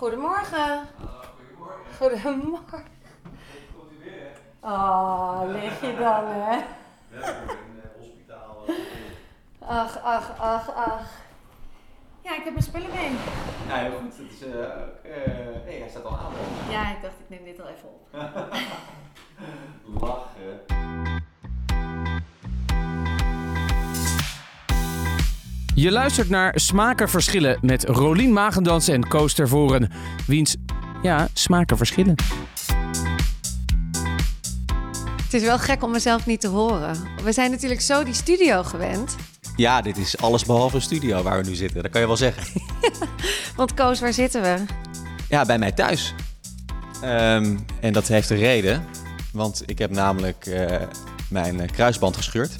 Goedemorgen. Goedemorgen. Oh, lig je dan, hè? Welkom in het hospitaal. Ach, ach, ach, ach. Ja, ik heb mijn spullen mee. Ja, heel goed. Het is, hey, hij staat al aan. Ja, ik dacht ik neem dit al even op. Lachen. Je luistert naar Smaken Verschillen met Rolien Magendans en Koos Tervoren. Wiens, ja, smaken verschillen. Het is wel gek om mezelf niet te horen. We zijn natuurlijk zo die studio gewend. Ja, dit is alles behalve een studio waar we nu zitten. Dat kan je wel zeggen. Want Koos, waar zitten we? Ja, bij mij thuis. Ehm, en dat heeft een reden. Want ik heb namelijk eh, mijn eh, kruisband gescheurd.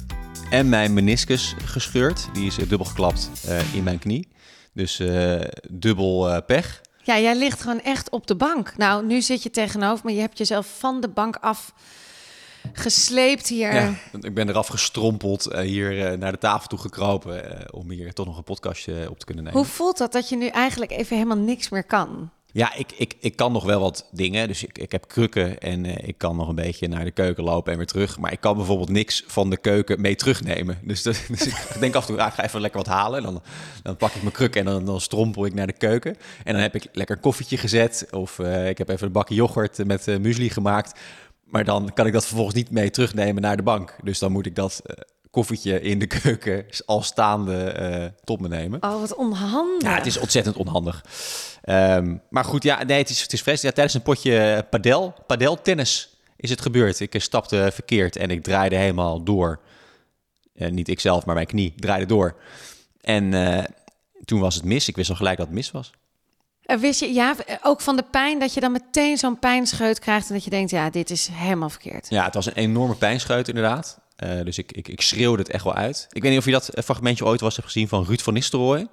En mijn meniscus gescheurd. Die is eh, dubbel geklapt eh, in mijn knie. Dus eh, dubbel pech. Ja, jij ligt gewoon echt op de bank. Nou, nu zit je tegenover me. Je hebt jezelf van de bank af gesleept hier. Ja, ik ben eraf gestrompeld, hier naar de tafel toe gekropen. om hier toch nog een podcastje op te kunnen nemen. Hoe voelt dat dat je nu eigenlijk even helemaal niks meer kan? Ja, ik, ik, ik kan nog wel wat dingen. Dus ik, ik heb krukken en eh, ik kan nog een beetje naar de keuken lopen en weer terug. Maar ik kan bijvoorbeeld niks van de keuken mee terugnemen. Dus, dus ik denk af en toe, ah, ik ga even lekker wat halen. En dan, dan pak ik mijn kruk en dan, dan strompel ik naar de keuken. En dan heb ik lekker een koffietje gezet. Of eh, ik heb even een bakje yoghurt met eh, muesli gemaakt. Maar dan kan ik dat vervolgens niet mee terugnemen naar de bank. Dus dan moet ik dat koffietje in de keuken al staande eh, tot me nemen. Oh, wat onhandig. Ja, het is ontzettend onhandig. Ehm, maar goed, ja, nee, het is, het is vreselijk. Ja, tijdens een potje padel, padeltennis is het gebeurd. Ik eh, stapte verkeerd en ik draaide helemaal door. Eh, niet ikzelf, maar mijn knie draaide door. En eh, toen was het mis. Ik wist al gelijk dat het mis was. Eh, Wist je, ja, ook van de pijn dat je dan meteen zo'n pijnscheut krijgt en dat je denkt, ja, dit is helemaal verkeerd. Ja, het was een enorme pijnscheut inderdaad. Eh, dus ik, ik, ik schreeuwde het echt wel uit. Ik weet niet of je dat eh, fragmentje ooit was hebt gezien van Ruud van Nistelrooy.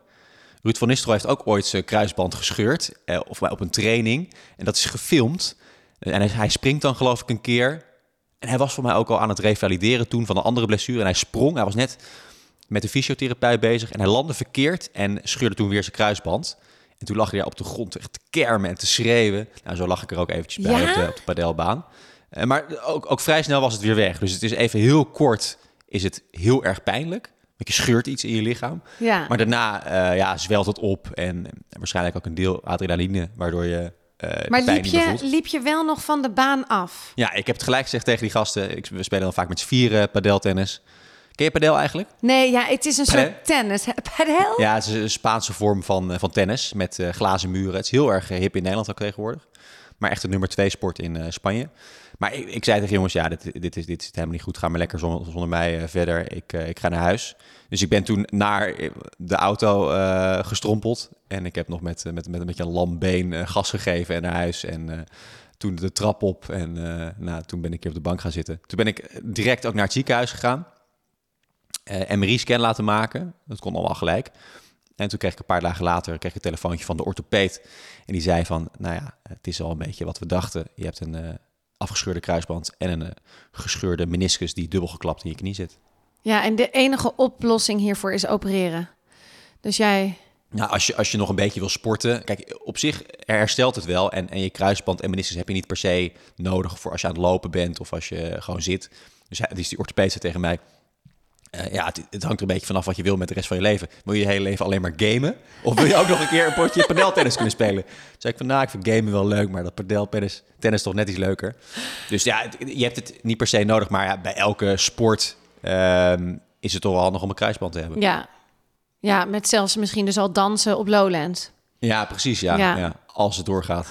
Ruud van Nistelrooy heeft ook ooit zijn kruisband gescheurd. eh, of op een training. En dat is gefilmd. En hij, hij springt dan geloof ik een keer. En hij was voor mij ook al aan het revalideren toen van een andere blessure. En hij sprong. Hij was net met de fysiotherapeut bezig. En hij landde verkeerd en scheurde toen weer zijn kruisband. En toen lag hij daar op de grond echt te kermen en te schreeuwen. Nou, zo lag ik er ook eventjes bij Ja? op, de, op de padelbaan. Eh, maar ook, ook vrij snel was het weer weg. Dus het is even heel kort, is het heel erg pijnlijk. Want je scheurt iets in je lichaam. Ja. Maar daarna eh, ja, zwelt het op. En, en waarschijnlijk ook een deel adrenaline, waardoor je de maar liep je, liep je wel nog van de baan af? Ja, ik heb het gelijk gezegd tegen die gasten. Ik, we spelen dan vaak met z'n vieren padeltennis. Ken je padel eigenlijk? Nee, ja, het is een Padel? soort tennis. Padel? Ja, het is een Spaanse vorm van, van tennis met glazen muren. Het is heel erg hip in Nederland ook tegenwoordig. Maar echt de nummer twee sport in Spanje. Maar ik, ik zei tegen jongens, ja, dit, dit, is, dit helemaal niet goed. Ga maar lekker zonder, mij eh, verder. Ik, eh, ik ga naar huis. Dus ik ben toen naar eh, de auto gestrompeld. En ik heb nog met, met, met een beetje een lam been gas gegeven en naar huis. En toen de trap op. En eh, nou, toen ben ik hier op de bank gaan zitten. Toen ben ik direct ook naar het ziekenhuis gegaan MRI-scan laten maken. Dat kon allemaal gelijk. En toen kreeg ik een paar dagen later kreeg ik een telefoontje van de orthopeed. En die zei van, nou ja, het is al een beetje wat we dachten. Je hebt een afgescheurde kruisband en een eh, gescheurde meniscus die dubbel geklapt in je knie zit. Ja, en de enige oplossing hiervoor is opereren. Dus jij... Nou, als je, als je nog een beetje wil sporten. Kijk, op zich herstelt het wel. En, en je kruisband en meniscus heb je niet per se nodig voor als je aan het lopen bent of als je gewoon zit. Dus hij, dus die orthopeed zei tegen mij. Eh, ja, het, het hangt er een beetje vanaf wat je wil met de rest van je leven. Wil je je hele leven alleen maar gamen? Of wil je ook nog een keer een potje padeltennis kunnen spelen? Toen zei ik van, nou, ik vind gamen wel leuk, maar dat padeltennis tennis toch net iets leuker. Dus ja, het- je hebt het niet per se nodig, maar ja, bij elke sport ehm, is het toch wel handig om een kruisband te hebben. Ja. ja, met zelfs misschien dus al dansen op Lowlands. Ja, precies. Ja, Ja. ja. als het doorgaat.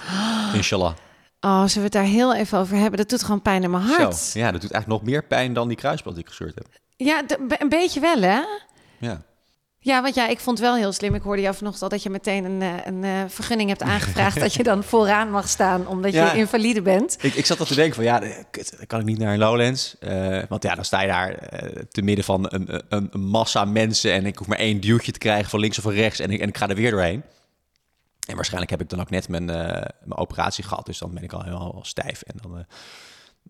Inshallah. Oh, zullen we het daar heel even over hebben? Dat doet gewoon pijn in mijn hart. Zo. Ja, dat doet eigenlijk nog meer pijn dan die kruisband die ik gescheurd heb. Ja, een beetje wel, hè? Ja. Ja, want ja, ik vond het wel heel slim. Ik hoorde jou vanochtend al dat je meteen een, eh, een eh, vergunning hebt aangevraagd... dat je dan vooraan mag staan, omdat Ja. je invalide bent. Ik, ik zat al te denken van, ja, eh, kut, dan kan ik niet naar een Lowlands. Want ja, dan sta je daar te midden van een, een, een massa mensen... en ik hoef maar één duwtje te krijgen van links of van rechts... en ik, en ik ga er weer doorheen. En waarschijnlijk heb ik dan ook net mijn, mijn operatie gehad... dus dan ben ik al helemaal stijf. En dan,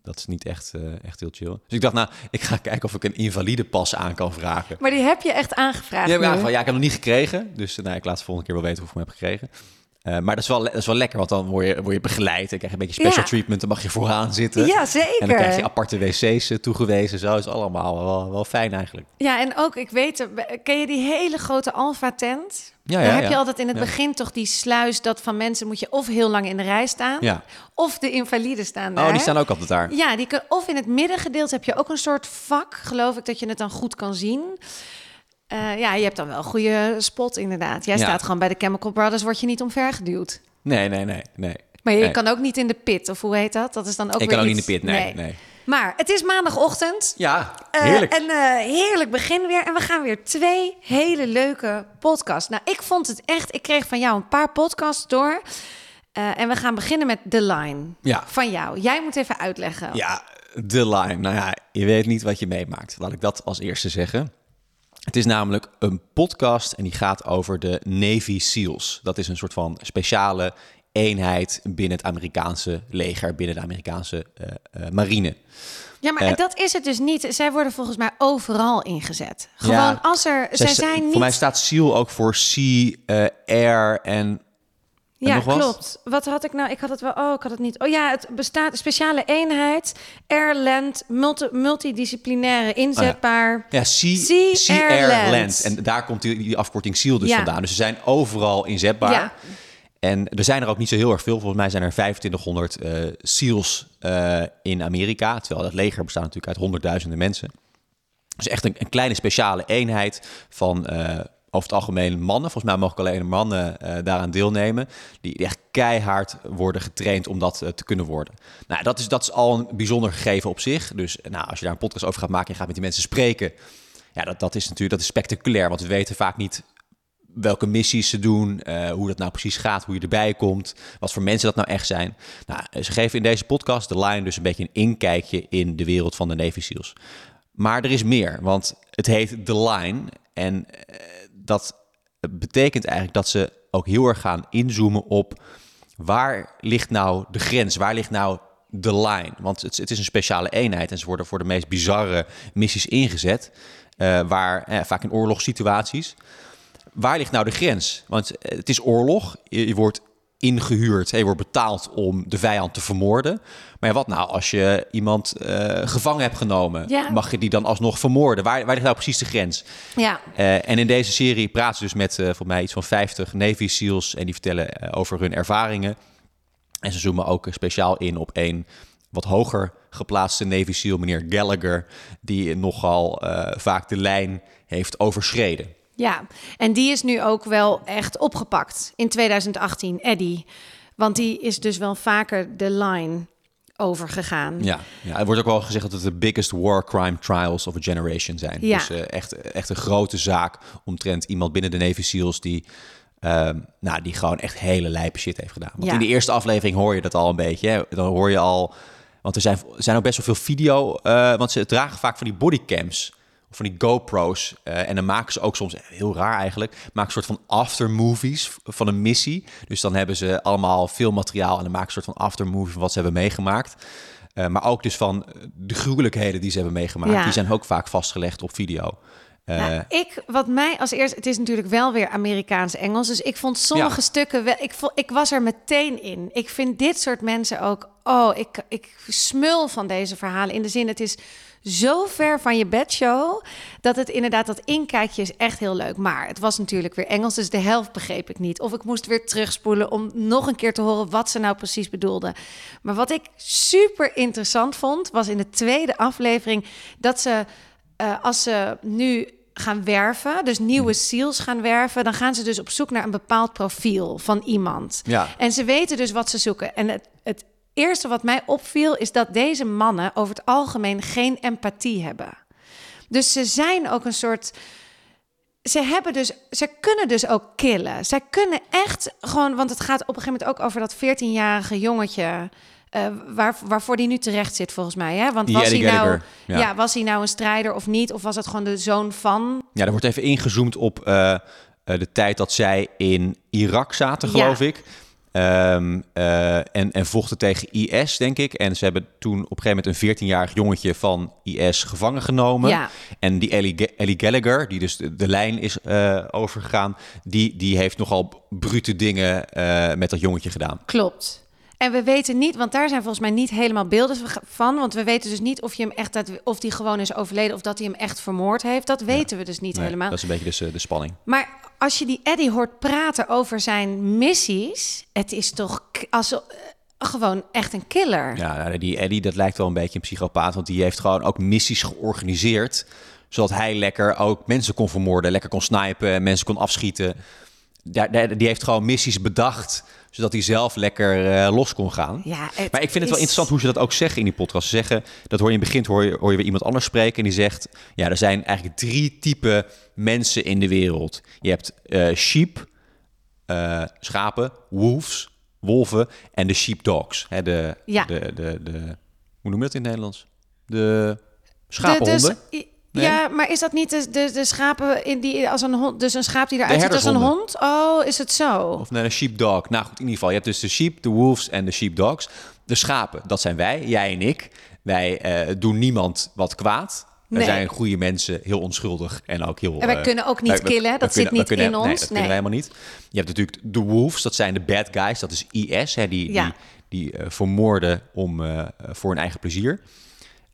dat is niet echt, eh, echt heel chill. Dus ik dacht, nou, ik ga kijken of ik een invalide pas aan kan vragen. Maar die heb je echt aangevraagd Die heb ik nu. aangevraagd. Ja, ik heb hem nog niet gekregen. Dus eh, nou, ik laat de volgende keer wel weten of ik hem heb gekregen. Eh, maar dat is, wel, dat is wel lekker, want dan word je, word je begeleid. Dan krijg je een beetje special Ja. treatment. Dan mag je vooraan zitten. Ja, zeker. En dan krijg je aparte wc's eh, toegewezen. Zo is allemaal wel, wel fijn eigenlijk. Ja, en ook, ik weet, eh, ken je die hele grote Alfa-tent? Ja, Daar ja, heb ja. je altijd in het begin toch die sluis dat van mensen moet je of heel lang in de rij staan, of de invaliden staan daar. Oh, die staan ook altijd daar. Ja, die kun, of in het middengedeelte heb je ook een soort vak, geloof ik, dat je het dan goed kan zien. Eh, ja, je hebt dan wel een goede spot inderdaad. Jij Ja. staat gewoon bij de Chemical Brothers, word je niet omvergeduwd. Nee, nee, nee, nee. Maar je Nee. kan ook niet in de pit, of hoe heet dat? Dat is dan ook Ik kan ook niet in de pit, nee, nee. Maar het is maandagochtend. Ja, Eh, heerlijk. een eh, heerlijk begin weer. En we gaan weer twee hele leuke podcasts. Nou, ik vond het echt... Ik kreeg van jou een paar podcasts door. En we gaan beginnen met The Line. Ja. Van jou. Jij moet even uitleggen. Ja, de line. Nou ja, je weet niet wat je meemaakt. Laat ik dat als eerste zeggen. Het is namelijk een podcast en die gaat over de Navy SEALs. Dat is een soort van speciale eenheid binnen het Amerikaanse leger, binnen de Amerikaanse eh, eh, marine. Ja, maar Eh. dat is het dus niet. Zij worden volgens mij overal ingezet. Gewoon Ja. als er... Zij zijn niet... Voor mij staat SEAL ook voor Sea, Air en... Ja, klopt. Wat had ik nou? Ik had het wel. Oh, ik had het niet. Oh ja, het bestaat een speciale eenheid, Airland, multi, multidisciplinaire, inzetbaar. Ja, Sea, sea, Air, Land. Land. En daar komt die, die afkorting SEAL dus Ja. vandaan. Dus ze zijn overal inzetbaar. Ja. En er zijn er ook niet zo heel erg veel. Volgens mij zijn er 2500 eh, SEALs eh, in Amerika. Terwijl het leger bestaat natuurlijk uit honderdduizenden mensen. Dus echt een, een kleine speciale eenheid van eh, over het algemeen mannen. Volgens mij mogen alleen mannen eh, daaraan deelnemen. Die echt keihard worden getraind om dat eh, te kunnen worden. Nou, dat is, dat is al een bijzonder gegeven op zich. Dus nou, als je daar een podcast over gaat maken en gaat met die mensen spreken. Ja, dat, dat is natuurlijk dat is spectaculair. Want we weten vaak niet welke missies ze doen, eh, hoe dat nou precies gaat, hoe je erbij komt, wat voor mensen dat nou echt zijn. Nou, ze geven in deze podcast, The Line, dus een beetje een inkijkje in de wereld van de Navy SEALs. Maar er is meer, want het heet The Line en dat betekent eigenlijk dat ze ook heel erg gaan inzoomen op waar ligt nou de grens, waar ligt nou de line? Want het, het is een speciale eenheid en ze worden voor de meest bizarre missies ingezet, eh, waar eh, vaak in oorlogssituaties waar ligt nou de grens? Want het is oorlog. Je, je wordt ingehuurd, je wordt betaald om de vijand te vermoorden. Maar ja, wat nou als je iemand eh, gevangen hebt genomen? Ja. Mag je die dan alsnog vermoorden? Waar, waar ligt nou precies de grens? Ja, Eh, en in deze serie praten ze dus met eh voor mij iets van 50 Navy SEALs en die vertellen over hun ervaringen. En ze zoomen ook speciaal in op een wat hoger geplaatste Navy SEAL, meneer Gallagher, die nogal vaak de lijn heeft overschreden. Ja. En die is nu ook wel echt opgepakt in 2018, Eddie. Want die is dus wel vaker de line overgegaan. Ja, ja, er wordt ook wel gezegd dat het de biggest war crime trials of a generation zijn. Ja. Dus eh, echt, echt een grote zaak omtrent iemand binnen de Navy SEALs die, ehm, nou, die gewoon echt hele lijpe shit heeft gedaan. Want Ja. in de eerste aflevering hoor je dat al een beetje. Hè? Dan hoor je al, want er zijn, zijn ook best wel veel video, eh, want ze dragen vaak van die bodycams. Of van die GoPro's. eh, en dan maken ze ook soms, heel raar eigenlijk, maken een soort van aftermovies van een missie. Dus dan hebben ze allemaal veel materiaal en dan maken ze een soort van aftermovie van wat ze hebben meegemaakt. Eh, maar ook dus van de gruwelijkheden die ze hebben meegemaakt. Ja. Die zijn ook vaak vastgelegd op video. Eh, Nou, ik, wat mij als eerste, het is natuurlijk wel weer Amerikaans-Engels, dus ik vond sommige Ja. stukken, wel, ik, ik was er meteen in. Ik vind dit soort mensen ook, oh, ik, ik smul van deze verhalen. In de zin, het is zo ver van je bedshow, dat het inderdaad, dat inkijkje is echt heel leuk. Maar het was natuurlijk weer Engels, dus de helft begreep ik niet. Of ik moest weer terugspoelen om nog een keer te horen wat ze nou precies bedoelden. Maar wat ik super interessant vond, was in de tweede aflevering dat ze eh, als ze nu gaan werven, dus nieuwe SEALs gaan werven, dan gaan ze dus op zoek naar een bepaald profiel van iemand. Ja. En ze weten dus wat ze zoeken. En het, het eerste wat mij opviel is dat deze mannen over het algemeen geen empathie hebben. Dus ze zijn ook een soort. Ze hebben dus, ze kunnen dus ook killen. Zij kunnen echt gewoon, want het gaat op een gegeven moment ook over dat 14-jarige jongetje. eh, waar, waarvoor die nu terecht zit, volgens mij. Hè? Want Die was hij, nou, ja. ja. was hij nou een strijder of niet? Of was het gewoon de zoon van? Ja, er wordt even ingezoomd op eh, eh, de tijd dat zij in Irak zaten, Ja. geloof ik. Ehm, eh, en, en vochten tegen IS, denk ik. En ze hebben toen op een gegeven moment een 14-jarig jongetje van IS gevangen genomen. Ja. En die Ellie, Ga- Ellie Gallagher, die dus de, de lijn is eh, overgegaan, die, die heeft nogal brute dingen eh, met dat jongetje gedaan. Klopt. En we weten niet, want daar zijn volgens mij niet helemaal beelden van. Want we weten dus niet of je hem echt of die gewoon is overleden of dat hij hem echt vermoord heeft. Dat weten we dus niet Nee, helemaal. Dat is een beetje dus, de spanning. Maar als je die Eddie hoort praten over zijn missies, het is toch als, eh, gewoon echt een killer. Ja, nou, die Eddie, dat lijkt wel een beetje een psychopaat. Want die heeft gewoon ook missies georganiseerd. Zodat hij lekker ook mensen kon vermoorden. Lekker kon snipen, mensen kon afschieten. Die heeft gewoon missies bedacht. Zodat hij zelf lekker eh, los kon gaan. Ja, Maar ik vind het wel interessant hoe ze dat ook zeggen in die podcast. Ze zeggen, dat hoor je in het begin, hoor je, hoor je weer iemand anders spreken. En die zegt, ja, er zijn eigenlijk drie typen mensen in de wereld. Je hebt eh, sheep, eh, schapen, wolves, wolven en de sheepdogs. Hè, de, Ja. de, de, de, hoe noem je dat in het Nederlands? De De- schapenhonden. Ja, maar is dat niet de, de, de schapen in die als een hond, dus een schaap die eruit ziet als een hond? Oh, is het zo? Of nee, een sheepdog. Nou goed, in ieder geval. Je hebt dus de sheep, de wolves en de sheepdogs. De schapen, dat zijn wij, jij en ik. Wij eh, doen niemand wat kwaad. Nee. zijn goede mensen, heel onschuldig en ook heel... En wij eh, kunnen ook niet wij- killen, dat zit kunnen- niet kunnen- in Nee, ons. dat Nee. kunnen wij helemaal niet. Je hebt natuurlijk de wolves, dat zijn de bad guys. Dat is IS, hè, die, Ja. die, die eh, vermoorden om, voor hun eigen plezier.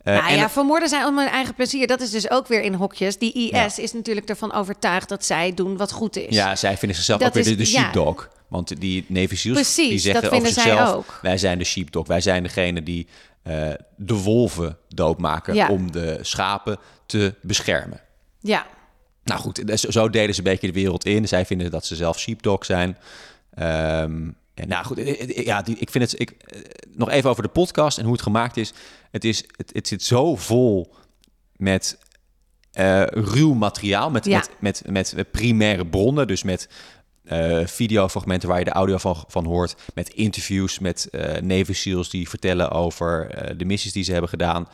Eh, nou ja, vermoorden zijn om hun eigen plezier. Dat is dus ook weer in hokjes. Die IS Ja. is natuurlijk ervan overtuigd dat zij doen wat goed is. Ja, zij vinden zichzelf Dat ook weer de, ja. sheepdog. Want die Navy Seals die zeggen dat over zichzelf... ook. wij zijn de sheepdog. Wij zijn degene die eh, de wolven doodmaken... Ja. om de schapen te beschermen. ja. Nou goed, dus zo delen ze een beetje de wereld in. Zij vinden dat ze zelf sheepdog zijn. Ehm, en nou goed, eh, eh, ja, die, ik vind het... Ik, eh, nog even over de podcast en hoe het gemaakt is. Het, is, het, het zit zo vol met eh, ruw materiaal, met, Ja. met, met, met primaire bronnen. Dus met eh, videofragmenten waar je de audio van, van hoort. Met interviews met eh Navy SEALs die vertellen over de missies die ze hebben gedaan.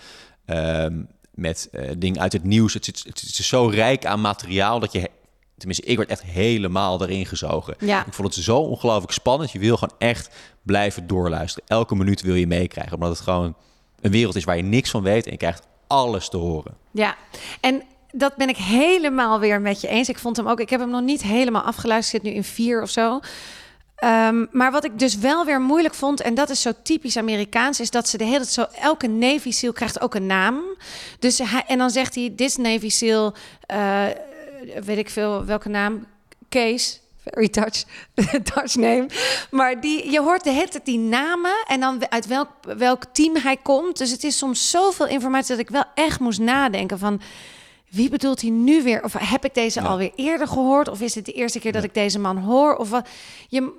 Ehm, met dingen uit het nieuws. Het, zit, het is zo rijk aan materiaal dat je... Tenminste, ik werd echt helemaal erin gezogen. Ja. Ik vond het zo ongelooflijk spannend. Je wil gewoon echt blijven doorluisteren. Elke minuut wil je meekrijgen. Omdat het gewoon een wereld is waar je niks van weet. En je krijgt alles te horen. Ja, en dat ben ik helemaal weer met je eens. Ik vond hem ook, ik heb hem nog niet helemaal afgeluisterd, zit nu in vier of zo. Ehm, maar wat ik dus wel weer moeilijk vond, en dat is zo typisch Amerikaans, is dat ze de hele tijd zo, elke Navy SEAL krijgt ook een naam. Dus hij, en dan zegt hij, this Navy SEAL, eh, weet ik veel welke naam, Kees. Very Dutch, Dutch name. Maar die, je hoort de hele tijd die namen en dan uit welk, welk team hij komt. Dus het is soms zoveel informatie dat ik wel echt moest nadenken van... Wie bedoelt hij nu weer? Of heb ik deze Ja. alweer eerder gehoord? Of is het de eerste keer dat ik deze man hoor? Of wat? Je,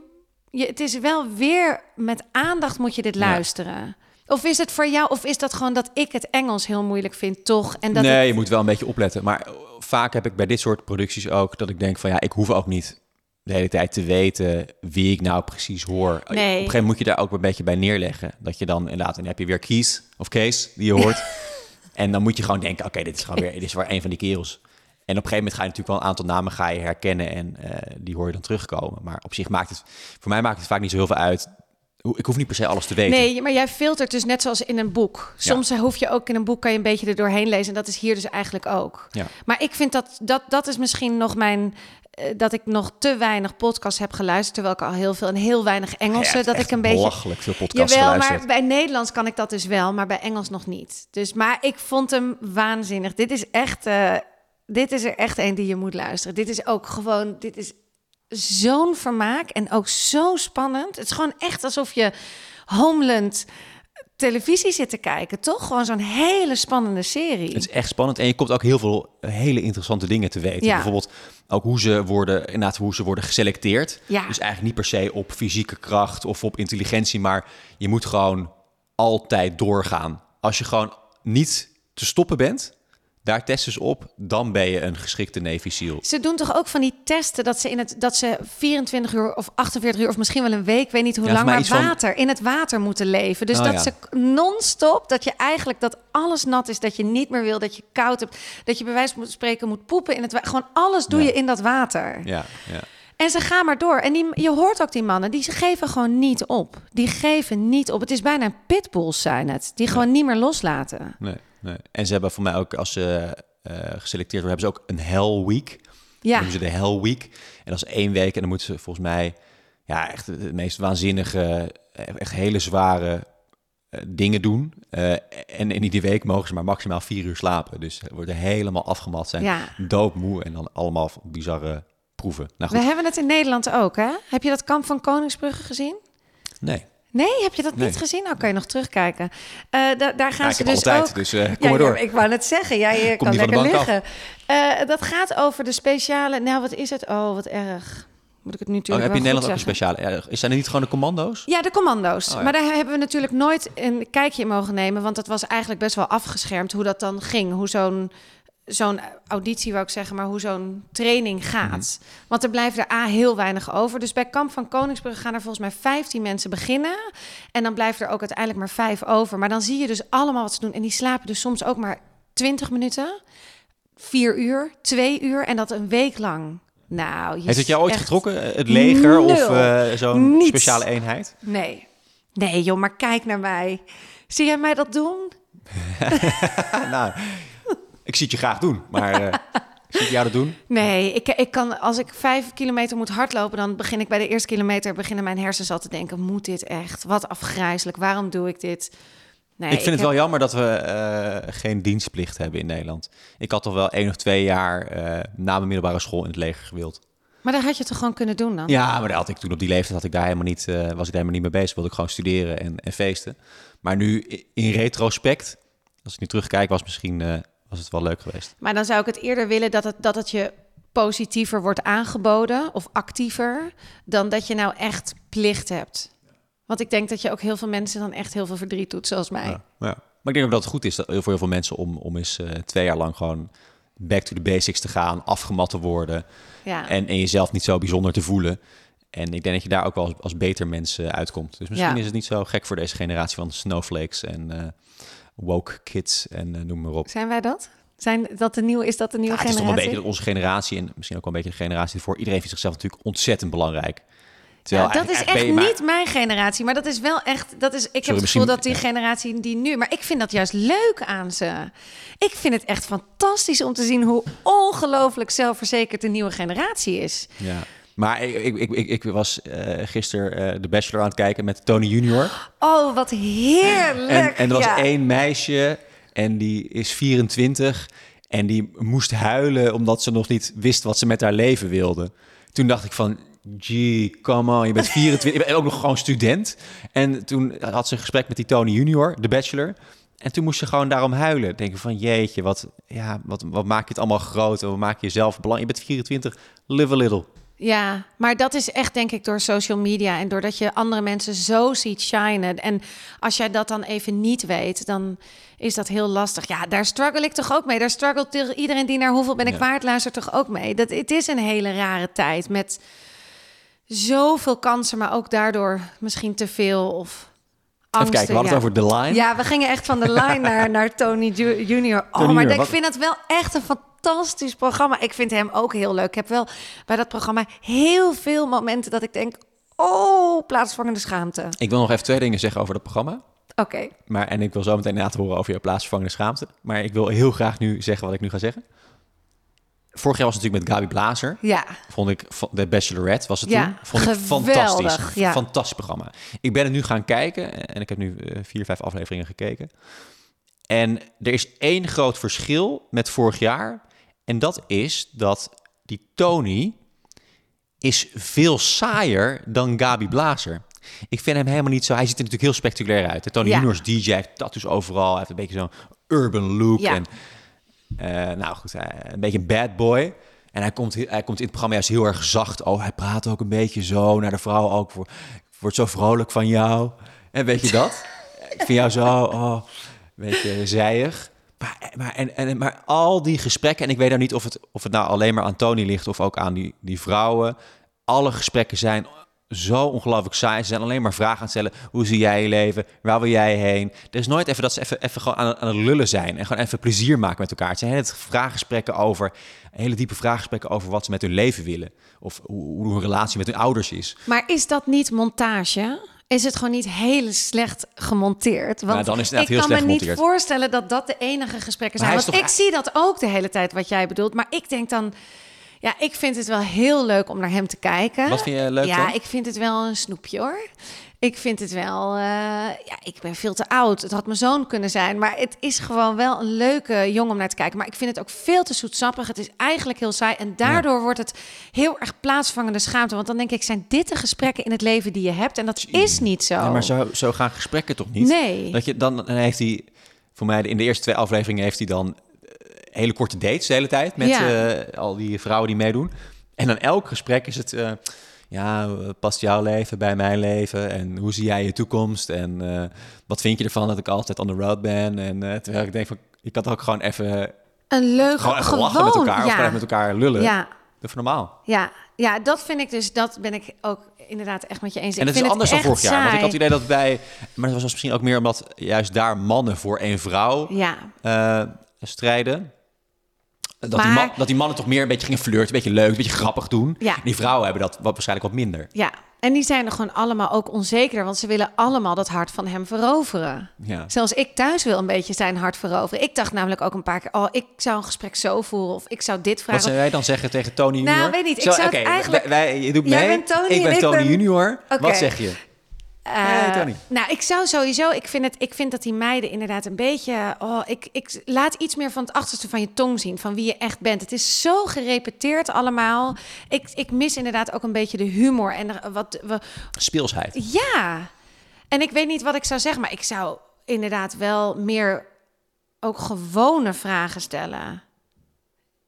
je, het is wel weer met aandacht moet je dit Ja. luisteren. Of is het voor jou, of is dat gewoon dat ik het Engels heel moeilijk vind, toch? En dat nee, het- je moet wel een beetje opletten. Maar vaak heb ik bij dit soort producties ook dat ik denk van ja, ik hoef ook niet de hele tijd te weten wie ik nou precies hoor. Op een Nee. gegeven moment moet je daar ook een beetje bij neerleggen. Dat je dan inderdaad, en heb je weer Kees of Kees die je hoort. en dan moet je gewoon denken, oké, dit is gewoon weer, dit is weer een van die kerels. En op een gegeven moment ga je natuurlijk wel een aantal namen ga je herkennen en eh, die hoor je dan terugkomen. Maar op zich maakt het, voor mij maakt het vaak niet zo heel veel uit. Hoe- Ik hoef niet per se alles te weten. Nee, maar jij filtert dus net zoals in een boek. Soms hoef je ook in een boek kan je een beetje er doorheen lezen. En dat is hier dus eigenlijk ook. Ja. Maar ik vind dat dat, dat is misschien nog mijn. Eh, dat ik nog te weinig podcasts heb geluisterd. Terwijl ik al heel veel en heel weinig Engelse. Ja, dat ik een beetje. belachelijk veel podcasts Jawel, geluisterd. maar bij Nederlands kan ik dat dus wel, maar bij Engels nog niet. Dus, maar ik vond hem waanzinnig. Dit is echt, eh, dit is er echt een die je moet luisteren. Dit is ook gewoon, dit is zo'n vermaak en ook zo spannend. Het is gewoon echt alsof je Homeland televisie zit te kijken, toch? Gewoon zo'n hele spannende serie. Het is echt spannend en je komt ook heel veel eh, hele interessante dingen te weten. Ja. Bijvoorbeeld ook hoe ze worden, inderdaad, hoe ze worden geselecteerd. Ja. Dus eigenlijk niet per se op fysieke kracht of op intelligentie, maar je moet gewoon altijd doorgaan. Als je gewoon niet te stoppen bent, daar testen ze op, dan ben je een geschikte Navy SEAL. Ze doen toch ook van die testen dat ze in het dat ze 24 uur of 48 uur of misschien wel een week, weet niet hoe Ja, lang, maar van- water in het water moeten leven. Dus Oh, dat ja. ze non-stop dat je eigenlijk dat alles nat is, dat je niet meer wil, dat je koud hebt, dat je bij wijze van spreken moet poepen in het water. Gewoon alles doe Ja. je in dat water. Ja, ja. En ze gaan maar door. En die, je hoort ook die mannen, die geven gewoon niet op. Die geven niet op. Het is bijna pitbulls zijn het. Die gewoon niet meer loslaten. Nee, nee. En ze hebben voor mij ook, als ze eh, geselecteerd worden, hebben ze ook een Hell Week. Ja, noemen ze de Hell Week. En dat is één week en dan moeten ze volgens mij ja, echt de meest waanzinnige, eh, echt hele zware eh, dingen doen. En in die week mogen ze maar maximaal vier uur slapen. Dus ze worden helemaal afgemat, zijn Ja. doodmoe en dan allemaal bizarre proeven. Nou we hebben het in Nederland ook, hè? Heb je dat kamp van Koningsbrugge gezien? nee. Nee, heb je dat Nee. niet gezien? Nou, kan je nog terugkijken. Eh, da- daar gaan Ja, ik ze dus altijd, ook... dus eh, kom ja, maar door. ja, ik wou net zeggen, jij eh, kan lekker liggen. Dat gaat over de speciale... Nou, wat is het? Oh, wat erg. Moet ik het nu Oh, natuurlijk heb je in Nederland ook een speciale... Zijn er niet gewoon de commando's? Ja, de commando's. Oh, ja. Maar daar hebben we natuurlijk nooit een kijkje in mogen nemen, want dat was eigenlijk best wel afgeschermd hoe dat dan ging. Hoe zo'n zo'n auditie, wou ik zeggen, maar hoe zo'n training gaat. Mhm. Want er blijven er A heel weinig over. Dus bij Kamp van Koningsbrug gaan er volgens mij 15 mensen beginnen. En dan blijven er ook uiteindelijk maar vijf over. Maar dan zie je dus allemaal wat ze doen. En die slapen dus soms ook maar 20 minuten, vier uur, twee uur en dat een week lang. Nou, je Heeft het jou ooit getrokken? Het leger of eh, zo'n Niets. speciale eenheid? Nee. Nee, joh, maar kijk naar mij. Zie jij mij dat doen? nou, ik zie het je graag doen, maar eh zie ik jou dat doen? Nee, ik, ik kan, als ik vijf kilometer moet hardlopen, dan begin ik bij de eerste kilometer, beginnen mijn hersens al te denken, moet dit echt? Wat afgrijzelijk, waarom doe ik dit? Nee, ik vind het heb- wel jammer dat we eh, geen dienstplicht hebben in Nederland. Ik had toch wel één of twee jaar eh, na mijn middelbare school in het leger gewild. Maar daar had je toch gewoon kunnen doen dan? Ja, maar daar had ik toen op die leeftijd had ik daar helemaal niet, was ik daar helemaal niet mee bezig. Wilde ik gewoon studeren en, en feesten. Maar nu in retrospect, als ik nu terugkijk, was misschien was het wel leuk geweest. Maar dan zou ik het eerder willen dat het, dat het je positiever wordt aangeboden of actiever, dan dat je nou echt plicht hebt. Want ik denk dat je ook heel veel mensen dan echt heel veel verdriet doet, zoals mij. Ja, ja. Maar ik denk ook dat het goed is dat, voor heel veel mensen om, om eens eh, twee jaar lang gewoon back to the basics te gaan, afgemat te worden. Ja. En, en jezelf niet zo bijzonder te voelen. En ik denk dat je daar ook wel als, als beter mens eh, uitkomt. Dus misschien Ja. is het niet zo gek voor deze generatie van snowflakes en eh, woke kids en eh, noem maar op. Zijn wij dat? Zijn dat de nieuwe, is dat de nieuwe Ja, het is toch generatie? een beetje onze generatie en misschien ook wel een beetje de generatie ervoor. Iedereen vindt zichzelf natuurlijk ontzettend belangrijk. Terwijl Ja, dat is echt niet mijn generatie, maar dat is wel echt. Dat is, ik heb het gevoel misschien- dat die generatie die nu. Maar ik vind dat juist leuk aan ze. Ik vind het echt fantastisch om te zien hoe ongelooflijk zelfverzekerd de nieuwe generatie is. Ja. Maar ik, ik, ik, ik, was eh gisteren eh The Bachelor aan het kijken met Tony Junior. Oh, wat heerlijk! En, en er was ja. één meisje en die is 24 en die moest huilen omdat ze nog niet wist wat ze met haar leven wilde. Toen dacht ik van, gee, come on, je bent 24, je bent ook nog gewoon student. En toen had ze een gesprek met die Tony Junior, de bachelor. En toen moest ze gewoon daarom huilen. Denken van, jeetje, wat, ja, wat, wat maak je het allemaal groot? en Wat maak je jezelf belangrijk? Je bent 24, live a little. Ja, maar dat is echt denk ik door social media en doordat je andere mensen zo ziet shinen. En als jij dat dan even niet weet, dan is dat heel lastig. Ja, daar struggle ik toch ook mee. Daar struggelt iedereen die naar hoeveel ben ik Ja. waard luistert toch ook mee. Dat, het is een hele rare tijd met zoveel kansen, maar ook daardoor misschien te veel of angsten. Even kijken, we hadden ja. het over The Line. Ja, we gingen echt van de line naar, naar Tony Ju- Junior. Oh, Tony maar Junior, ik wat- vind het wel echt een fantastisch programma. Ik vind hem ook heel leuk. Ik heb wel bij dat programma heel veel momenten dat ik denk... Oh, plaatsvangende schaamte. Ik wil nog even twee dingen zeggen over dat programma. Oké. Maar, en ik wil zo meteen laten horen over jouw plaatsvervangende schaamte. Maar ik wil heel graag nu zeggen wat ik nu ga zeggen. Vorig jaar was het natuurlijk met Gabi Blazer. Ja. Vond ik, van- de Bachelorette was het Ja, toen. Vond ik fantastisch. ja. Fantastisch programma. Ik ben het nu gaan kijken. En ik heb nu eh, vier, vijf afleveringen gekeken. En er is één groot verschil met vorig jaar. En dat is dat die Tony is veel saaier dan Gabi Blazer. Ik vind hem helemaal niet zo... Hij ziet er natuurlijk heel spectaculair uit. hè. Tony Ja. DJ, heeft tattoos overal. Hij heeft een beetje zo'n urban look. Ja. En, eh, nou goed, een beetje een bad boy. En hij komt, hij komt in het programma juist heel erg zacht. Oh, hij praat ook een beetje zo naar de vrouw. Ook voor, ik word zo vrolijk van jou. En weet je dat? ik vind jou zo, oh, een beetje zijig. Maar, maar, en, en, maar al die gesprekken, en ik weet nou niet of het, of het nou alleen maar aan Tony ligt of ook aan die, die vrouwen. Alle gesprekken zijn zo ongelooflijk saai. Ze zijn alleen maar vragen aan het stellen. Hoe zie jij je leven? Waar wil jij heen? Er is nooit even dat ze even, even gewoon aan, aan het lullen zijn. En gewoon even plezier maken met elkaar. Het zijn hele vraaggesprekken over... Hele diepe vraaggesprekken over wat ze met hun leven willen. Of hoe, hoe hun relatie met hun ouders is. Maar is dat niet montage? Is het gewoon niet heel slecht gemonteerd? Want Nou, dan is het echt ik heel kan slecht me niet voorstellen dat dat de enige gesprekken zijn. Want ik zie dat ook de hele tijd wat jij bedoelt. Maar ik denk dan, ja, ik vind het wel heel leuk om naar hem te kijken. Wat vind je leuk Ja, dan? ik vind het wel een snoepje hoor. Ik vind het wel, eh, ja, ik ben veel te oud. Het had mijn zoon kunnen zijn, maar het is gewoon wel een leuke jongen om naar te kijken. Maar ik vind het ook veel te zoetsappig. Het is eigenlijk heel saai en daardoor wordt het heel erg plaatsvangende schaamte. Want dan denk ik, zijn dit de gesprekken in het leven die je hebt? En dat is niet zo. Maar zo, zo gaan gesprekken toch niet? Nee. Dat je, dan, dan heeft hij, voor mij in de eerste twee afleveringen heeft hij dan eh, hele korte dates de hele tijd met Ja. eh, al die vrouwen die meedoen. En dan elk gesprek is het, ja, past jouw leven bij mijn leven? En hoe zie jij je toekomst? En eh, wat vind je ervan dat ik altijd on the road ben? En eh, terwijl ik denk van, je kan toch ook gewoon even, Een leuk, gewoon even lachen met elkaar of ja. gewoon even met elkaar lullen. Ja, Dat is normaal. ja, ja, dat vind ik dus, dat ben ik ook inderdaad echt met je eens. En ik het is anders dan vorig jaar. Want ik had het idee dat bij... Maar dat was misschien ook meer omdat juist daar mannen voor één vrouw Ja, eh, strijden. Dat, die Maar- man, dat die mannen toch meer een beetje gingen flirten, een beetje leuk, een beetje grappig doen. Ja. En die vrouwen hebben dat wat, waarschijnlijk wat minder. ja. En die zijn er gewoon allemaal ook onzeker, want ze willen allemaal dat hart van hem veroveren. Ja. Zelfs ik thuis wil een beetje zijn hart veroveren. Ik dacht namelijk ook een paar keer, oh, ik zou een gesprek zo voeren of ik zou dit Wat vragen. zou jij dan zeggen tegen Tony Nou, Junior? weet niet. Ik zou eigenlijk- wij, wij- je doet Jij mee. bent Tony ik en ben ik Tony ben- Junior. Wat zeg je? Eh. Nou, ik zou sowieso, ik vind, het, ik vind dat die meiden inderdaad een beetje, oh, ik, ik laat iets meer van het achterste van je tong zien, van wie je echt bent. Het is zo gerepeteerd allemaal. Ik, ik mis inderdaad ook een beetje de humor en wat we, Speelsheid. Ja, en ik weet niet wat ik zou zeggen, maar ik zou inderdaad wel meer ook gewone vragen stellen.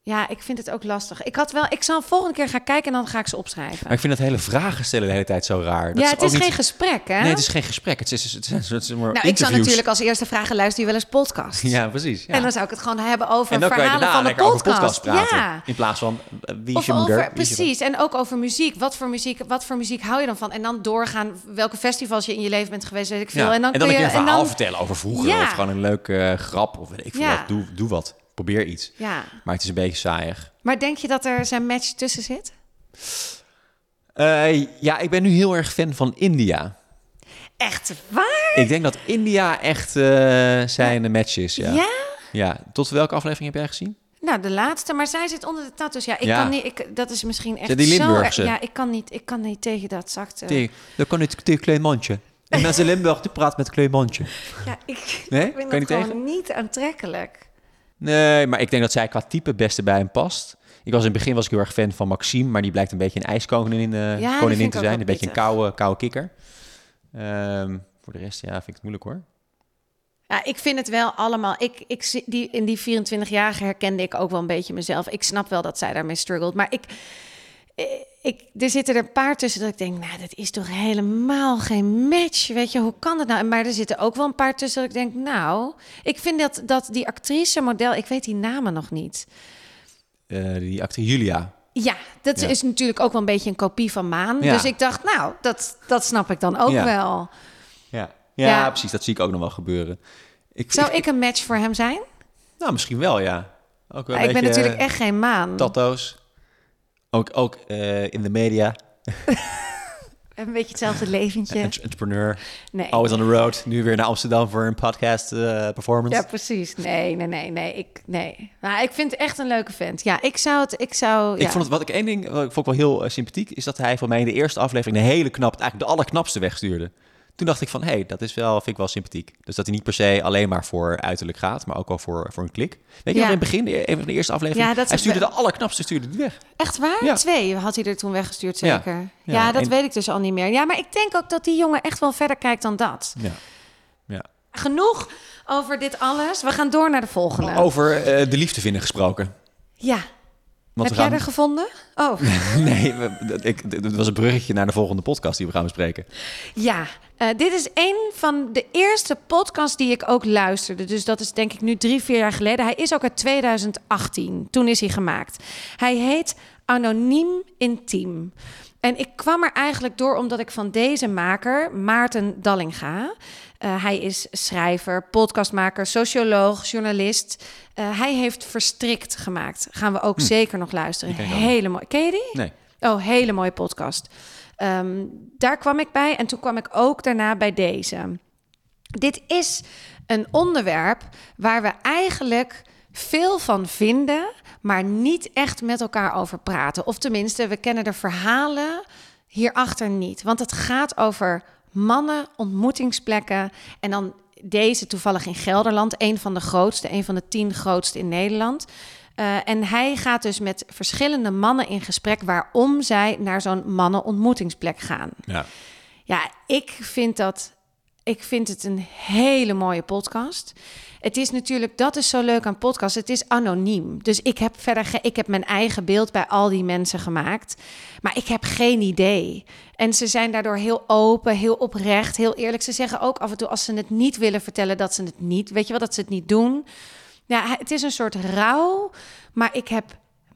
Ja, ik vind het ook lastig. Ik had wel, ik zal volgende keer gaan kijken en dan ga ik ze opschrijven. Maar ik vind dat hele vragen stellen de hele tijd zo raar. Dat ja, het is niet- geen gesprek, hè? Nee, het is geen gesprek. Het is, het is, het is, het is maar nou, ik zou natuurlijk als eerste vragen luisteren je wel eens podcast. Ja, precies. Ja. En dan zou ik het gewoon hebben over verhalen van de lekker over podcast. podcast praten. Ja. In plaats van, eh, wie is je moeder? over, precies, en ook over muziek. Wat voor muziek, wat voor muziek hou je dan van? En dan doorgaan welke festivals je in je leven bent geweest, weet ik veel. Ja. En dan, en dan kun je, een verhaal dan, vertellen over vroeger. Of gewoon een leuke eh, grap. Of weet ik veel. Doe, doe wat. Probeer iets. Ja, Maar het is een beetje saaiig. maar denk je dat er zijn match tussen zit? Eh, ja, ik ben nu heel erg fan van India. Echt waar? Ik denk dat India echt eh, zijn match is. Ja. Ja? ja. Tot welke aflevering heb jij gezien? Nou, de laatste, maar zij zit onder de tattoos. Ja, ik Ja. kan niet. Ik, dat is misschien echt die zo Limburgse? erg- Ja, ik kan niet. Ik kan niet tegen dat zakte. Tegen, dan kan het tegen Kleemantje. En in Limburg, die praat met Kleemantje. Ja, ik, Nee? ik vind Kan dat niet gewoon niet aantrekkelijk. Nee, maar ik denk dat zij qua type beste bij hem past. Ik was in het begin was ik heel erg fan van Maxime, maar die blijkt een beetje een ijskoningin uh, die koningin vind ik te zijn. Een beetje een koude, koude kikker. Ehm, voor de rest, ja, vind ik het moeilijk hoor. Ja, ik vind het wel allemaal. Ik, ik, die, in die 24-jarige herkende ik ook wel een beetje mezelf. Ik snap wel dat zij daarmee struggelt. Maar ik, eh, ik, er zitten er een paar tussen dat ik denk, nou, dat is toch helemaal geen match. Weet je, hoe kan dat nou? Maar er zitten ook wel een paar tussen dat ik denk, nou, ik vind dat, dat die actrice, model, ik weet die namen nog niet. Eh, die actrice Julia. Ja, dat Ja. is natuurlijk ook wel een beetje een kopie van Maan. Ja. Dus ik dacht, nou, dat, dat snap ik dan ook Ja. wel. Ja. Ja, precies. Dat zie ik ook nog wel gebeuren. Ik, Zou ik een match voor hem zijn? Nou, misschien wel, ja. Ook wel Maar ik ben natuurlijk echt geen Maan. Tattoos. Ook, ook eh, in de media. Een beetje hetzelfde leventje. Ent- Entrepreneur. Nee. Always on the road. Nu weer naar Amsterdam voor een podcast eh, performance. Ja, precies. Nee, nee, nee, nee. Ik, nee. Maar ik vind het echt een leuke vent. Ja, ik zou het... Ik zou... Ja. Ik vond het, wat ik één ding, wat ik vond ik wel heel eh, sympathiek, is dat hij voor mij in de eerste aflevering de hele knap, eigenlijk de allerknapste wegstuurde. Toen dacht ik van, hé, hey, dat is wel, vind ik wel sympathiek. Dus dat hij niet per se alleen maar voor uiterlijk gaat, maar ook wel voor, voor een klik. Weet je Ja. in het begin, een van de eerste aflevering, Ja, dat hij stuurde de allerknapste, stuurde die weg. Echt waar? Ja. Twee had hij er toen weggestuurd, zeker. Ja, dat en- weet ik dus al niet meer. Ja, maar ik denk ook dat die jongen echt wel verder kijkt dan dat. Ja. ja. Genoeg over dit alles. We gaan door naar de volgende. Over eh, de liefde vinden gesproken. Ja. Want Heb jij er gevonden? Oh, Nee, we- dat- ik, dat was een bruggetje naar de volgende podcast die we gaan bespreken. ja. Eh, dit is een van de eerste podcasts die ik ook luisterde. Dus dat is denk ik nu drie, vier jaar geleden. Hij is ook uit 2018. Toen is hij gemaakt. Hij heet Anoniem Intiem. En ik kwam er eigenlijk door omdat ik van deze maker, Maarten Dallinga, uh, hij is schrijver, podcastmaker, socioloog, journalist. Uh, hij heeft Verstrikt gemaakt. Gaan we ook hm. zeker nog luisteren. Hele mooi. Ken je die? Nee. Oh, hele mooie podcast. Um, daar kwam ik bij en toen kwam ik ook daarna bij deze. Dit is een onderwerp waar we eigenlijk veel van vinden, maar niet echt met elkaar over praten. Of tenminste, we kennen de verhalen hierachter niet. Want het gaat over mannen, ontmoetingsplekken. En dan deze toevallig in Gelderland, een van de grootste, een van de tien grootste in Nederland. Uh, en hij gaat dus met verschillende mannen in gesprek waarom zij naar zo'n mannenontmoetingsplek gaan. Ja. ja, ik vind dat. Ik vind het een hele mooie podcast. Het is natuurlijk, dat is zo leuk aan podcast. Het is anoniem. Dus ik heb verder, ge, ik heb mijn eigen beeld bij al die mensen gemaakt. Maar ik heb geen idee. En ze zijn daardoor heel open, heel oprecht, heel eerlijk. Ze zeggen ook af en toe als ze het niet willen vertellen, dat ze het niet, weet je wel, dat ze het niet doen. Ja, het is een soort rouw, maar ik heb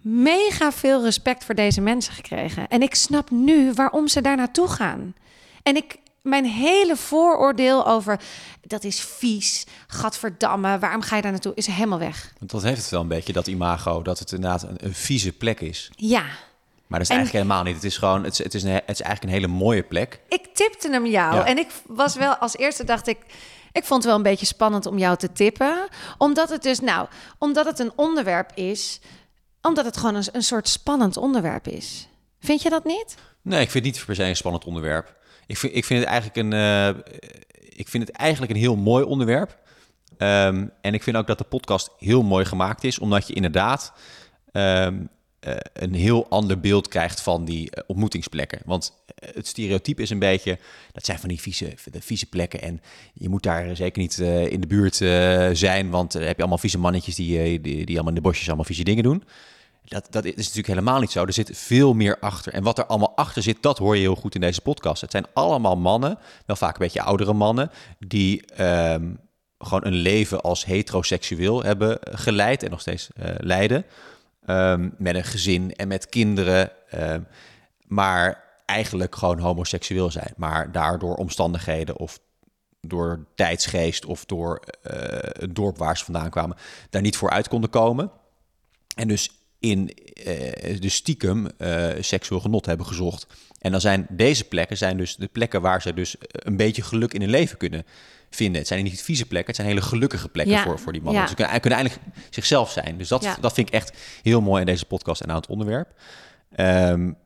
mega veel respect voor deze mensen gekregen. En ik snap nu waarom ze daar naartoe gaan. En ik, mijn hele vooroordeel over dat is vies, gadverdamme, waarom ga je daar naartoe, is helemaal weg. Want dat heeft het wel een beetje, dat imago, dat het inderdaad een, een vieze plek is. Ja. Maar dat is eigenlijk helemaal niet. Het is gewoon, het is, het is, een, het is eigenlijk een hele mooie plek. Ik tipte hem jou en ik was wel, als eerste dacht ik, ik vond het wel een beetje spannend om jou te tippen. Omdat het dus, nou, omdat het een onderwerp is, omdat het gewoon een, een soort spannend onderwerp is. Vind je dat niet? Nee, ik vind het niet per se een spannend onderwerp. Ik vind, ik vind het eigenlijk een, uh, ik vind het eigenlijk een heel mooi onderwerp. Um, en ik vind ook dat de podcast heel mooi gemaakt is, omdat je inderdaad um, uh, een heel ander beeld krijgt van die uh, ontmoetingsplekken. Want het stereotype is een beetje, dat zijn van die vieze, de plekken. En je moet daar zeker niet in de buurt zijn, want dan heb je allemaal vieze mannetjes die, die, die allemaal in de bosjes allemaal vieze dingen doen. Dat, dat is natuurlijk helemaal niet zo. Er zit veel meer achter. En wat er allemaal achter zit, dat hoor je heel goed in deze podcast. Het zijn allemaal mannen, wel vaak een beetje oudere mannen, die um, gewoon een leven als heteroseksueel hebben geleid en nog steeds uh, leiden. Um, met een gezin en met kinderen. Um, maar eigenlijk gewoon homoseksueel zijn. Maar daardoor omstandigheden of door tijdsgeest of door uh, het dorp waar ze vandaan kwamen, daar niet voor uit konden komen. En dus in uh, de stiekem uh, seksueel genot hebben gezocht. En dan zijn deze plekken zijn dus de plekken waar ze dus een beetje geluk in hun leven kunnen vinden. Het zijn niet vieze plekken, het zijn hele gelukkige plekken ja. voor, voor die mannen. Ja. Dus ze kunnen, kunnen eigenlijk zichzelf zijn. Dus dat, ja. dat vind ik echt heel mooi in deze podcast en aan het onderwerp. Um,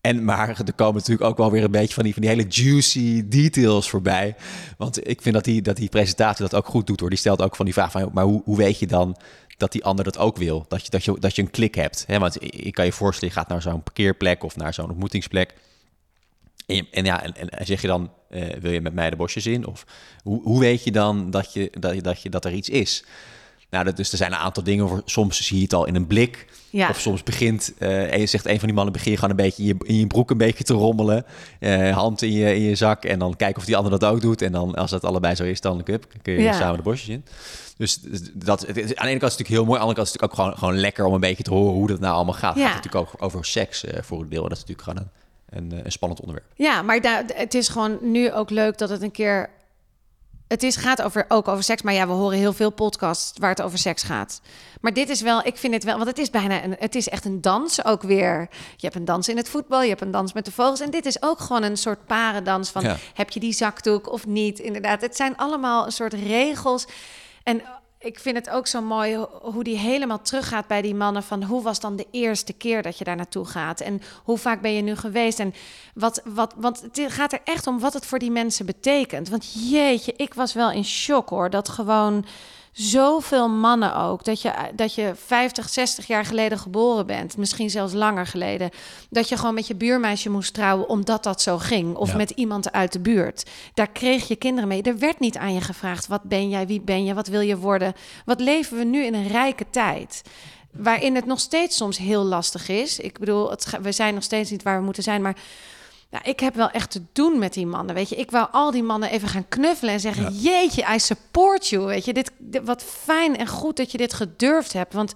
en maar er komen natuurlijk ook wel weer een beetje van die, van die hele juicy details voorbij. Want ik vind dat die, dat die presentatie dat ook goed doet hoor. Die stelt ook van die vraag van, maar hoe, hoe weet je dan dat die ander dat ook wil? Dat je, dat je, dat je een klik hebt. Hè? Want ik kan je voorstellen, je gaat naar zo'n parkeerplek of naar zo'n ontmoetingsplek. En, en ja, en, en, zeg je dan, uh, wil je met mij de bosjes in? Of hoe, hoe weet je dan dat, je, dat, je, dat, je, dat er iets is? Nou, dat, dus er zijn een aantal dingen. Voor, soms zie je het al in een blik. Ja. Of soms begint, uh, en je zegt een van die mannen begin gewoon een beetje in je, in je broek een beetje te rommelen. Uh, hand in je, in je zak en dan kijken of die ander dat ook doet. En dan als dat allebei zo is, dan kun je ja. samen de bosjes in. Dus dat, het, is, aan de ene kant is het natuurlijk heel mooi. Aan de andere kant is het natuurlijk ook gewoon, gewoon lekker om een beetje te horen hoe dat nou allemaal gaat. Ja. Het gaat natuurlijk ook over seks uh, voor een deel. En dat is natuurlijk gewoon een, een, een spannend onderwerp. Ja, maar daar, het is gewoon nu ook leuk dat het een keer het is, gaat over, ook over seks, maar ja, we horen heel veel podcasts waar het over seks gaat. Maar dit is wel, ik vind het wel, want het is bijna een, het is echt een dans ook weer. Je hebt een dans in het voetbal, je hebt een dans met de vogels. En dit is ook gewoon een soort parendans van, ja. heb je die zakdoek of niet? Inderdaad, het zijn allemaal een soort regels. En ik vind het ook zo mooi hoe die helemaal teruggaat bij die mannen. Van hoe was dan de eerste keer dat je daar naartoe gaat? En hoe vaak ben je nu geweest? En wat, wat, want het gaat er echt om wat het voor die mensen betekent. Want jeetje, ik was wel in shock hoor. Dat gewoon zoveel mannen ook. Dat je, dat je 50, 60 jaar geleden geboren bent. Misschien zelfs langer geleden. Dat je gewoon met je buurmeisje moest trouwen omdat dat zo ging. Of ja. met iemand uit de buurt. Daar kreeg je kinderen mee. Er werd niet aan je gevraagd: wat ben jij, wie ben je, wat wil je worden? Wat leven we nu in een rijke tijd? Waarin het nog steeds soms heel lastig is. Ik bedoel, het, we zijn nog steeds niet waar we moeten zijn. Maar nou, ik heb wel echt te doen met die mannen. Weet je, ik wou al die mannen even gaan knuffelen en zeggen: ja. Jeetje, I support you. Weet je, dit, dit, wat fijn en goed dat je dit gedurfd hebt. Want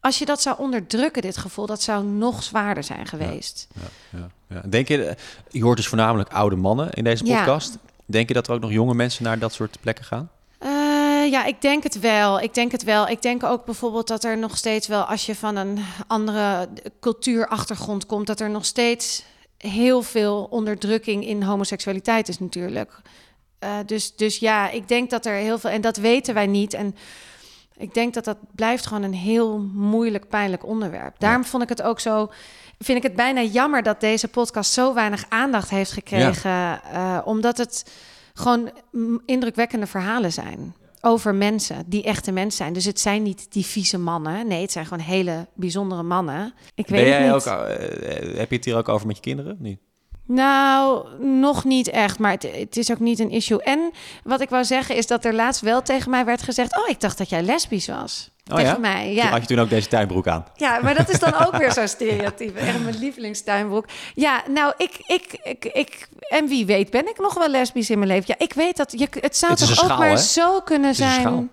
als je dat zou onderdrukken, dit gevoel, dat zou nog zwaarder zijn geweest. Ja, ja, Ja. Denk je, eh, je hoort dus voornamelijk oude mannen in deze podcast. Denk je dat er ook nog jonge mensen naar dat soort plekken gaan? Eh, ja, ik denk het wel. Ik denk het wel. Ik denk ook bijvoorbeeld dat er nog steeds wel, als je van een andere cultuurachtergrond komt, dat er nog steeds heel veel onderdrukking in homoseksualiteit is natuurlijk. Eh, dus, dus ja, ik denk dat er heel veel, en dat weten wij niet. En ik denk dat dat blijft gewoon een heel moeilijk, pijnlijk onderwerp. Daarom vond ik het ook zo. Vind ik het bijna jammer dat deze podcast zo weinig aandacht heeft gekregen. eh, omdat het gewoon indrukwekkende verhalen zijn. Over mensen die echte mensen zijn. Dus het zijn niet die vieze mannen. Nee, het zijn gewoon hele bijzondere mannen. Ik weet Ben jij niet. ook, eh, heb je het hier ook over met je kinderen? Niet? Nou, nog niet echt, maar het, het is ook niet een issue. En wat ik wou zeggen is dat er laatst wel tegen mij werd gezegd... oh, ik dacht dat jij lesbisch was. Oh tegen ja? mij, Had ja. je toen ook deze tuinbroek aan? Ja, maar dat is dan ook weer zo'n stereotype. Echt mijn lievelingstuinbroek. Ja, nou, ik, ik, ik, ik... En wie weet ben ik nog wel lesbisch in mijn leven. Ja, ik weet dat... Je, het zou Het toch ook schaal, maar hè? zo kunnen is een zijn... schaal.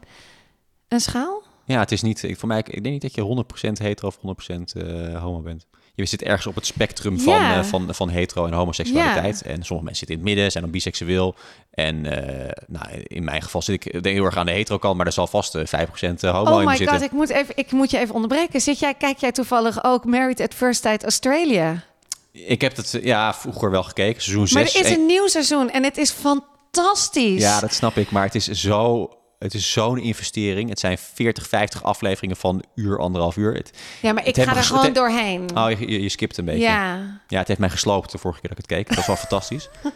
Een schaal? Ja, het is niet. Ik, voor mij, ik denk niet dat je 100% hetero of 100% eh, homo bent. Je zit ergens op het spectrum van, Ja. eh, van, van hetero en homoseksualiteit. En sommige mensen zitten in het midden, zijn dan biseksueel. En eh, nou, in mijn geval zit ik denk heel erg aan de hetero kant, maar er zal vast eh, 5% homo Oh in my zitten. god, ik moet, even, ik moet je even onderbreken. Zit jij, kijk jij toevallig ook Married at First Sight Australia? Ik heb het eh, ja, vroeger wel gekeken, seizoen 6. Maar er is een nieuw seizoen en het is fantastisch. Ja, dat snap ik. Maar het is zo. Het is zo'n investering. Het zijn 40, 50 afleveringen van een uur, anderhalf uur. Het, Ja, maar ik ga er gewoon doorheen. oh, je, je, je skipt een beetje. ja. Ja, het heeft mij gesloopt de vorige keer dat ik het keek. Dat is wel fantastisch.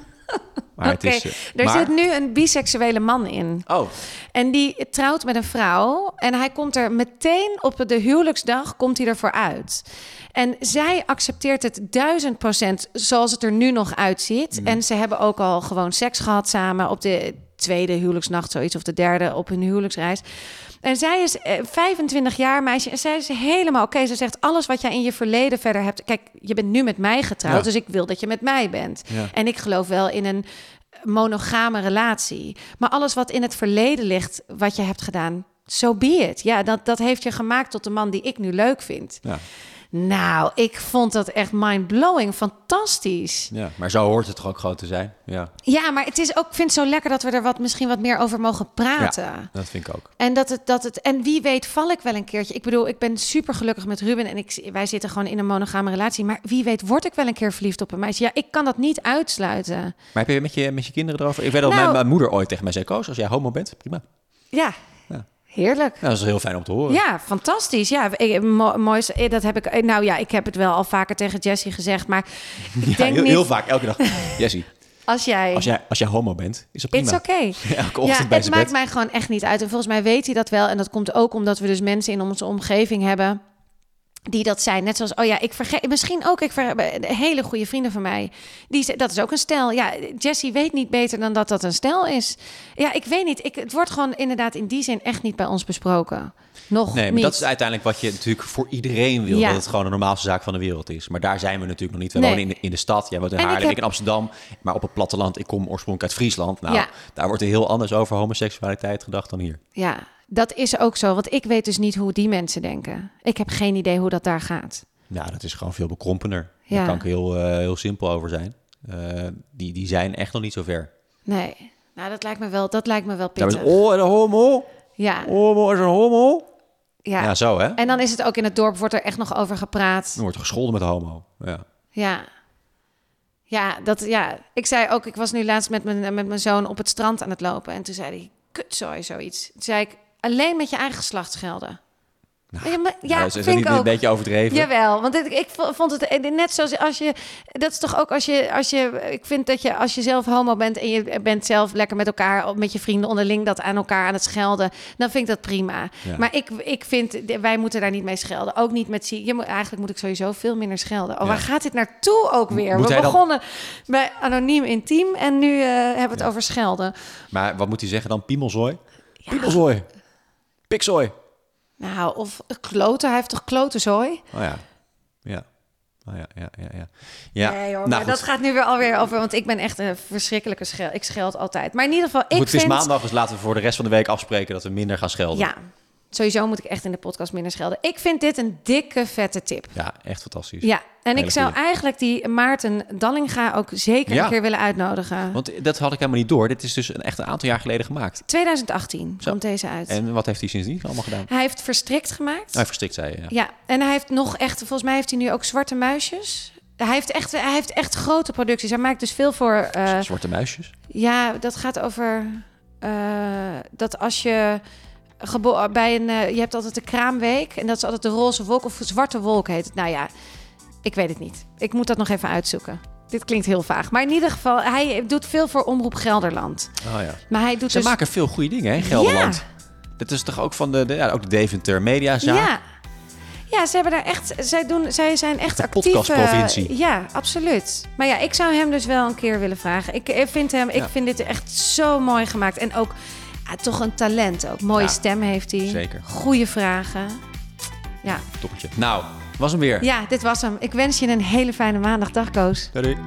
Maar het is. eh, er maar- zit nu een biseksuele man in. Oh, En die trouwt met een vrouw. En hij komt er meteen op de huwelijksdag komt hij ervoor uit. En zij accepteert het duizend procent zoals het er nu nog uitziet. Mm. En ze hebben ook al gewoon seks gehad samen op de tweede huwelijksnacht, zoiets of de derde op hun huwelijksreis. En zij is eh, 25 jaar meisje en zij is helemaal oké. Ze zegt alles wat jij in je verleden verder hebt. Kijk, je bent nu met mij getrouwd, Ja. dus ik wil dat je met mij bent. Ja. En ik geloof wel in een monogame relatie. Maar alles wat in het verleden ligt, wat je hebt gedaan, so be it. Ja, dat, dat heeft je gemaakt tot de man die ik nu leuk vind. ja. Nou, ik vond dat echt mind-blowing. Fantastisch. ja. Maar zo hoort het toch ook gewoon te zijn. Ja, Ja, maar het is ook, ik vind het zo lekker dat we er wat, misschien wat meer over mogen praten. dat vind ik ook. En, dat het, dat het, en wie weet val ik wel een keertje. Ik bedoel, ik ben super gelukkig met Ruben en ik, wij zitten gewoon in een monogame relatie. Maar wie weet word ik wel een keer verliefd op een meisje. Ja, ik kan dat niet uitsluiten. Maar heb je met je, met je kinderen erover? Ik weet dat Nou- mijn, mijn moeder ooit tegen mij zei: Koos, als jij homo bent, prima. Ja, Ja. Heerlijk. Nou, dat is heel fijn om te horen. Ja, fantastisch. Ja, ik, mooi. eh, Dat heb ik. Nou ja, ik heb het wel al vaker tegen Jessie gezegd, maar ik Ja, denk heel, niet heel vaak, elke dag. Jessie, als jij. als jij, als jij homo bent, is dat It's prima. okay. Elke Ja, ochtend bij het maakt bed. mij gewoon echt niet uit. En volgens mij weet hij dat wel. En dat komt ook omdat we dus mensen in onze omgeving hebben die dat zijn. Net zoals, oh ja, ik vergeet, misschien ook, ik ver, hele goede vrienden van mij. Die, ze- dat is ook een stijl. Ja, Jessie weet niet beter dan dat dat een stijl is. Ja, ik weet niet. Ik, het wordt gewoon inderdaad in die zin echt niet bij ons besproken. Nog Nee, maar niet. dat is uiteindelijk wat je natuurlijk voor iedereen wil. Ja. Dat het gewoon de normaalste zaak van de wereld is. Maar daar zijn we natuurlijk nog niet. We Nee. wonen in de, in de stad. Jij woont in En Haarlem, ik, heb- in Amsterdam. Maar op het platteland, ik kom oorspronkelijk uit Friesland. Nou, Ja. daar wordt er heel anders over homoseksualiteit gedacht dan hier. Ja, dat is ook zo. Want ik weet dus niet hoe die mensen denken. Ik heb geen idee hoe dat daar gaat. Nou, dat is gewoon veel bekrompener. Ja. Daar kan ik heel, eh, heel simpel over zijn. Eh, die, die zijn echt nog niet zo ver. Nee. Nou, dat lijkt me wel, dat lijkt me wel pittig. oh, een homo. Ja, Homo is een homo. ja. Ja, zo hè. En dan is het ook in het dorp, wordt er echt nog over gepraat. Dan wordt gescholden met homo. Ja. Ja. Ja, dat, ja, ik zei ook, ik was nu laatst met mijn, met mijn zoon op het strand aan het lopen. En toen zei hij, kutzooi, zoiets. Toen zei ik, alleen met je eigen geslacht schelden. ja, maar, ja Nou, is, is dat vind niet een beetje overdreven? Jawel, want ik, ik vond het eh, net zoals als je... Dat is toch ook als je, als je... Ik vind dat je als je zelf homo bent en je bent zelf lekker met elkaar... met je vrienden onderling dat aan elkaar aan het schelden... dan vind ik dat prima. Ja. Maar ik, ik vind, wij moeten daar niet mee schelden. Ook niet met... zie- Je moet, eigenlijk moet ik sowieso veel minder schelden. Oh, Ja. waar gaat dit naartoe ook weer? Moet We dan- begonnen bij anoniem intiem en nu eh, hebben we het over schelden. Maar wat moet hij zeggen dan? Piemelzooi? Piemelzooi. Pikzooi. Nou, of kloten. Hij heeft toch klotenzooi? Oh ja. Ja. Oh ja, ja, ja, ja. ja. nee hoor, nou, maar dat gaat nu weer alweer over... want ik ben echt een verschrikkelijke schel. Ik scheld altijd. Maar in ieder geval, ik Goed, het is maandag, dus laten we voor de rest van de week afspreken dat we minder gaan schelden. Ja, Sowieso moet ik echt in de podcast minder schelden. Ik vind dit een dikke, vette tip. Ja, echt fantastisch. Ja, en Hele ik zou goeie. eigenlijk die Maarten Dallinga ook zeker Ja. een keer willen uitnodigen. Want dat had ik helemaal niet door. Dit is dus een, echt een aantal jaar geleden gemaakt. 2018 Zo. komt deze uit. En wat heeft hij sindsdien allemaal gedaan? Hij heeft Verstrikt gemaakt. Hij verstrikt zei je, ja. Ja, en hij heeft nog echt, volgens mij heeft hij nu ook Zwarte Muisjes. Hij heeft echt, hij heeft echt grote producties. Hij maakt dus veel voor. eh, Zwarte muisjes. ja, dat gaat over eh, dat als je bij een, eh, je hebt altijd de kraamweek en dat is altijd de roze wolk of zwarte wolk heet het. Nou ja, ik weet het niet. Ik moet dat nog even uitzoeken. Dit klinkt heel vaag, maar in ieder geval, hij doet veel voor Omroep Gelderland. Oh ja. Maar hij doet Ze dus maken veel goede dingen, hè, in Gelderland. Dat is toch ook van de, de, ja, ook de Deventer Mediazaak? Ja. Ja, ze hebben daar echt. Zij, doen, zij zijn echt De actief. podcastprovincie. eh, ja, absoluut. Maar ja, ik zou hem dus wel een keer willen vragen. Ik, ik vind hem, ik vind dit echt zo mooi gemaakt. En ook ja, toch een talent ook. Mooie Ja, stem heeft hij. zeker. Goede vragen. Ja. Toppertje. Nou, was hem weer. ja, dit was hem. Ik wens je een hele fijne maandag. Dag, Koos. Doei.